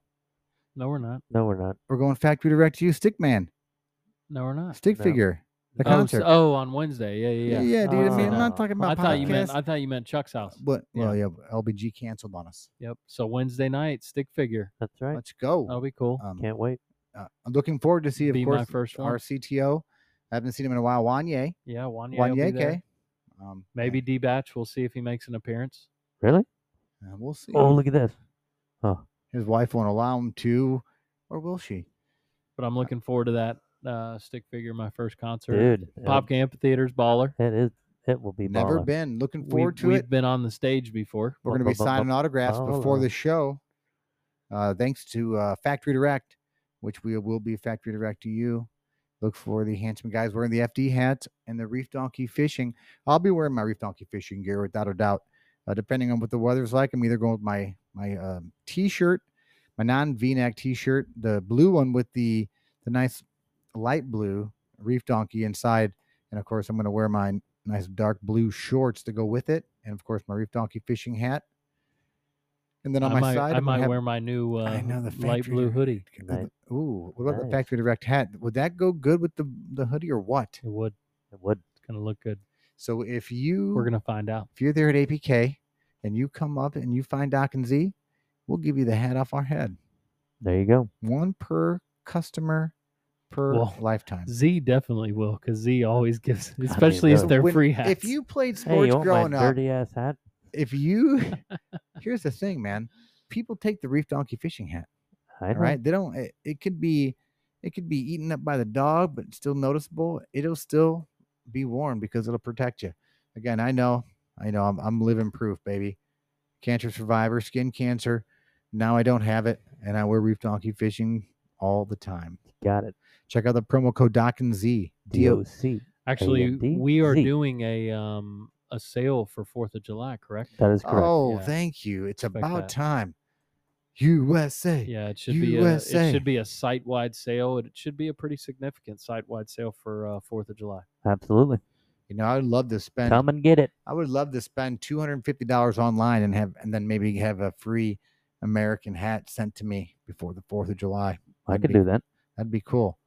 [SPEAKER 4] No, we're not.
[SPEAKER 3] No, we're not.
[SPEAKER 2] We're going factory direct to you, Stickman,
[SPEAKER 4] No, we're not.
[SPEAKER 2] Stick
[SPEAKER 3] No.
[SPEAKER 2] Figure, the
[SPEAKER 4] oh, s-
[SPEAKER 2] concert.
[SPEAKER 4] oh, on Wednesday. Yeah, yeah, yeah.
[SPEAKER 2] yeah, dude. I mean, I'm
[SPEAKER 3] Oh.
[SPEAKER 2] not talking about.
[SPEAKER 4] I
[SPEAKER 2] about
[SPEAKER 4] thought you meant
[SPEAKER 2] podcast,
[SPEAKER 4] I thought you meant Chuck's house.
[SPEAKER 2] But
[SPEAKER 4] yeah.
[SPEAKER 2] well, yeah, LBG canceled on us.
[SPEAKER 4] Yep. So Wednesday night, stick figure.
[SPEAKER 3] That's right.
[SPEAKER 2] Let's go.
[SPEAKER 4] That'll be cool.
[SPEAKER 2] Um,
[SPEAKER 3] Can't wait.
[SPEAKER 2] uh, I'm looking forward to see, of
[SPEAKER 4] Be my
[SPEAKER 2] course,
[SPEAKER 4] first one.
[SPEAKER 2] our CTO. I haven't seen him in a while. Wanye,
[SPEAKER 4] yeah, Wanye. will be
[SPEAKER 2] Wanye,
[SPEAKER 4] there.
[SPEAKER 2] okay. Um,
[SPEAKER 4] Maybe D Batch. We'll see if he makes an appearance.
[SPEAKER 3] Really?
[SPEAKER 2] uh, we'll see.
[SPEAKER 3] Oh, look at this.
[SPEAKER 2] His wife won't allow him to, or will she?
[SPEAKER 4] But I'm looking forward to that. uh, stick figure my first concert.
[SPEAKER 3] dude.
[SPEAKER 4] Popka Amphitheater's baller.
[SPEAKER 3] It is. It will be
[SPEAKER 2] Never
[SPEAKER 3] baller.
[SPEAKER 2] been. Looking
[SPEAKER 4] We,
[SPEAKER 2] forward to it.
[SPEAKER 4] we've been on the stage before.
[SPEAKER 2] We're going to be
[SPEAKER 3] bu- bu-
[SPEAKER 2] signing autographs before the show. Uh, thanks to uh, Factory Direct, which we will be Factory Direct to you. Look for the handsome guys wearing the FD hats and the Reef Donkey fishing. I'll be wearing my Reef Donkey fishing gear without a doubt. Uh, depending on what the weather's like, I'm either going with my my um, t-shirt, my non V-neck t-shirt, the blue one with the the nice light blue Reef Donkey inside, and of course I'm going to wear my nice dark blue shorts to go with it, and of course my Reef Donkey fishing hat. And then on
[SPEAKER 4] I
[SPEAKER 2] my
[SPEAKER 4] might,
[SPEAKER 2] side,
[SPEAKER 4] I
[SPEAKER 2] I'm gonna
[SPEAKER 4] might
[SPEAKER 2] have-
[SPEAKER 4] wear my new uh,
[SPEAKER 2] I know the
[SPEAKER 4] light blue hoodie.
[SPEAKER 2] uh,
[SPEAKER 3] Nice.
[SPEAKER 2] Ooh, what about the factory direct hat? Would that go good with the the hoodie or what?
[SPEAKER 4] It would.
[SPEAKER 3] It would.
[SPEAKER 4] It's gonna look good.
[SPEAKER 2] So if you
[SPEAKER 4] We're gonna find out.
[SPEAKER 2] if you're there at APK and you come up and you find Doc and Z, we'll give you the hat off our head.
[SPEAKER 3] There you go.
[SPEAKER 2] One per customer per
[SPEAKER 4] Well,
[SPEAKER 2] lifetime.
[SPEAKER 4] Z definitely will, because Z always gives, especially if
[SPEAKER 3] does.
[SPEAKER 4] they're
[SPEAKER 2] When-
[SPEAKER 4] free hats.
[SPEAKER 2] If you played
[SPEAKER 3] Hey,
[SPEAKER 2] sports
[SPEAKER 3] you want my
[SPEAKER 2] growing up,
[SPEAKER 3] dirty ass hat?
[SPEAKER 2] if you <laughs> here's the thing, man. People take the Reef Donkey fishing hat.
[SPEAKER 3] I know.
[SPEAKER 2] right. They don't it, it could be it could be eaten up by the dog, but still noticeable. It'll still be worn because it'll protect you. Again, I know, I know I'm, I'm living proof, baby. Cancer survivor, skin cancer. Now I don't have it, and I wear reef donkey fishing all the time.
[SPEAKER 3] Got it.
[SPEAKER 2] Check out the promo code Doc and Z. D-O-
[SPEAKER 3] DOC.
[SPEAKER 4] Actually, we are doing a um a sale for Fourth of July, correct?
[SPEAKER 3] That is correct.
[SPEAKER 2] Oh,
[SPEAKER 4] Yeah.
[SPEAKER 2] thank you. It's
[SPEAKER 4] Expect
[SPEAKER 2] about
[SPEAKER 4] that.
[SPEAKER 2] time. USA.
[SPEAKER 4] Yeah, it should be a, it should be a site wide sale. It should be a pretty significant site wide sale for uh, Fourth of July.
[SPEAKER 3] Absolutely.
[SPEAKER 2] You know, I'd love to spend
[SPEAKER 3] Come and get it.
[SPEAKER 2] I would love to spend two hundred and fifty dollars online and have and then maybe have a free American hat sent to me before the Fourth of July.
[SPEAKER 3] I
[SPEAKER 2] That'd
[SPEAKER 3] could
[SPEAKER 2] be-
[SPEAKER 3] do that.
[SPEAKER 2] That'd be cool.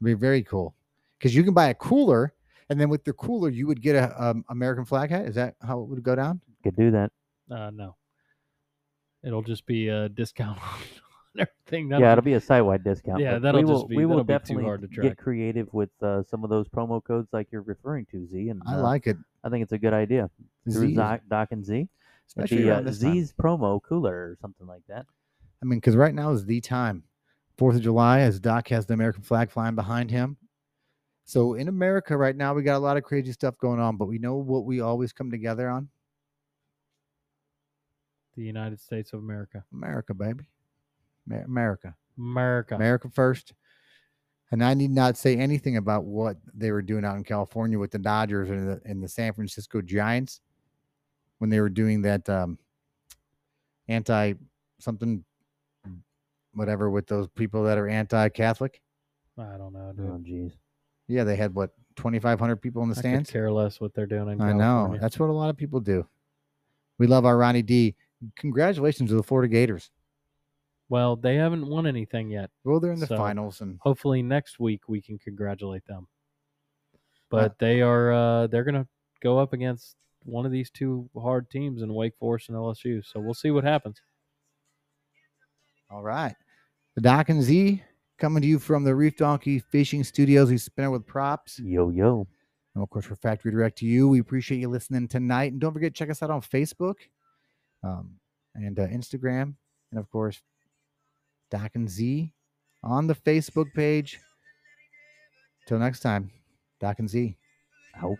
[SPEAKER 2] It'd be very cool because you can buy a cooler, and then with the cooler you would get a um, American flag hat. Is that how it would go down?
[SPEAKER 3] Could do that.
[SPEAKER 4] Uh, no, it'll just be a discount <laughs> on everything. That'll
[SPEAKER 3] yeah, it'll be a site-wide discount.
[SPEAKER 4] Yeah, that'll
[SPEAKER 3] we
[SPEAKER 4] just be-
[SPEAKER 3] we will
[SPEAKER 4] that'll be too
[SPEAKER 3] definitely
[SPEAKER 4] hard to track.
[SPEAKER 3] get creative with uh, some of those promo codes like you're referring to, Z. And
[SPEAKER 2] I
[SPEAKER 3] uh,
[SPEAKER 2] like it.
[SPEAKER 3] I think it's a good idea. Through
[SPEAKER 2] Z,
[SPEAKER 3] Doc, Doc and Z.
[SPEAKER 2] Especially
[SPEAKER 3] be uh,
[SPEAKER 2] around this time.
[SPEAKER 3] Z's promo cooler or something like that.
[SPEAKER 2] I mean, because right now is the time. Fourth of July, as Doc has the American flag flying behind him. So in America right now, we got a lot of crazy stuff going on, but we know what we always come together on.
[SPEAKER 4] the United States of America.
[SPEAKER 2] America, baby. Ma- America.
[SPEAKER 4] America.
[SPEAKER 2] America first. And I need not say anything about what they were doing out in California with the Dodgers and the, and the San Francisco Giants when they were doing that um, anti something, whatever, with those people that are anti Catholic.
[SPEAKER 4] I don't know, dude.
[SPEAKER 3] Oh, jeez.
[SPEAKER 2] Yeah, they had what, 2,500 people in the
[SPEAKER 4] I could
[SPEAKER 2] stands?
[SPEAKER 4] care less what they're doing in
[SPEAKER 2] I know. That's what a lot of people do. We love our Ronnie D. Congratulations to the Florida Gators.
[SPEAKER 4] Well, they haven't won anything yet.
[SPEAKER 2] Well, they're in the
[SPEAKER 4] So,
[SPEAKER 2] finals and
[SPEAKER 4] Hopefully next week we can congratulate them.
[SPEAKER 2] Uh,
[SPEAKER 4] But they are uh, they're gonna go up against one of these two hard teams in Wake Forest and LSU. So we'll see what happens.
[SPEAKER 2] All right. The Doc and Z coming to you from the Reef Donkey Fishing Studios. We spinner with Propps.
[SPEAKER 3] Yo, yo.
[SPEAKER 2] And of course, for Factory Direct to you. We appreciate you listening tonight. And don't forget, check us out on Facebook um, and uh, Instagram. And of course, Doc and Z on the Facebook page. Till next time, Doc and Z.
[SPEAKER 3] Out.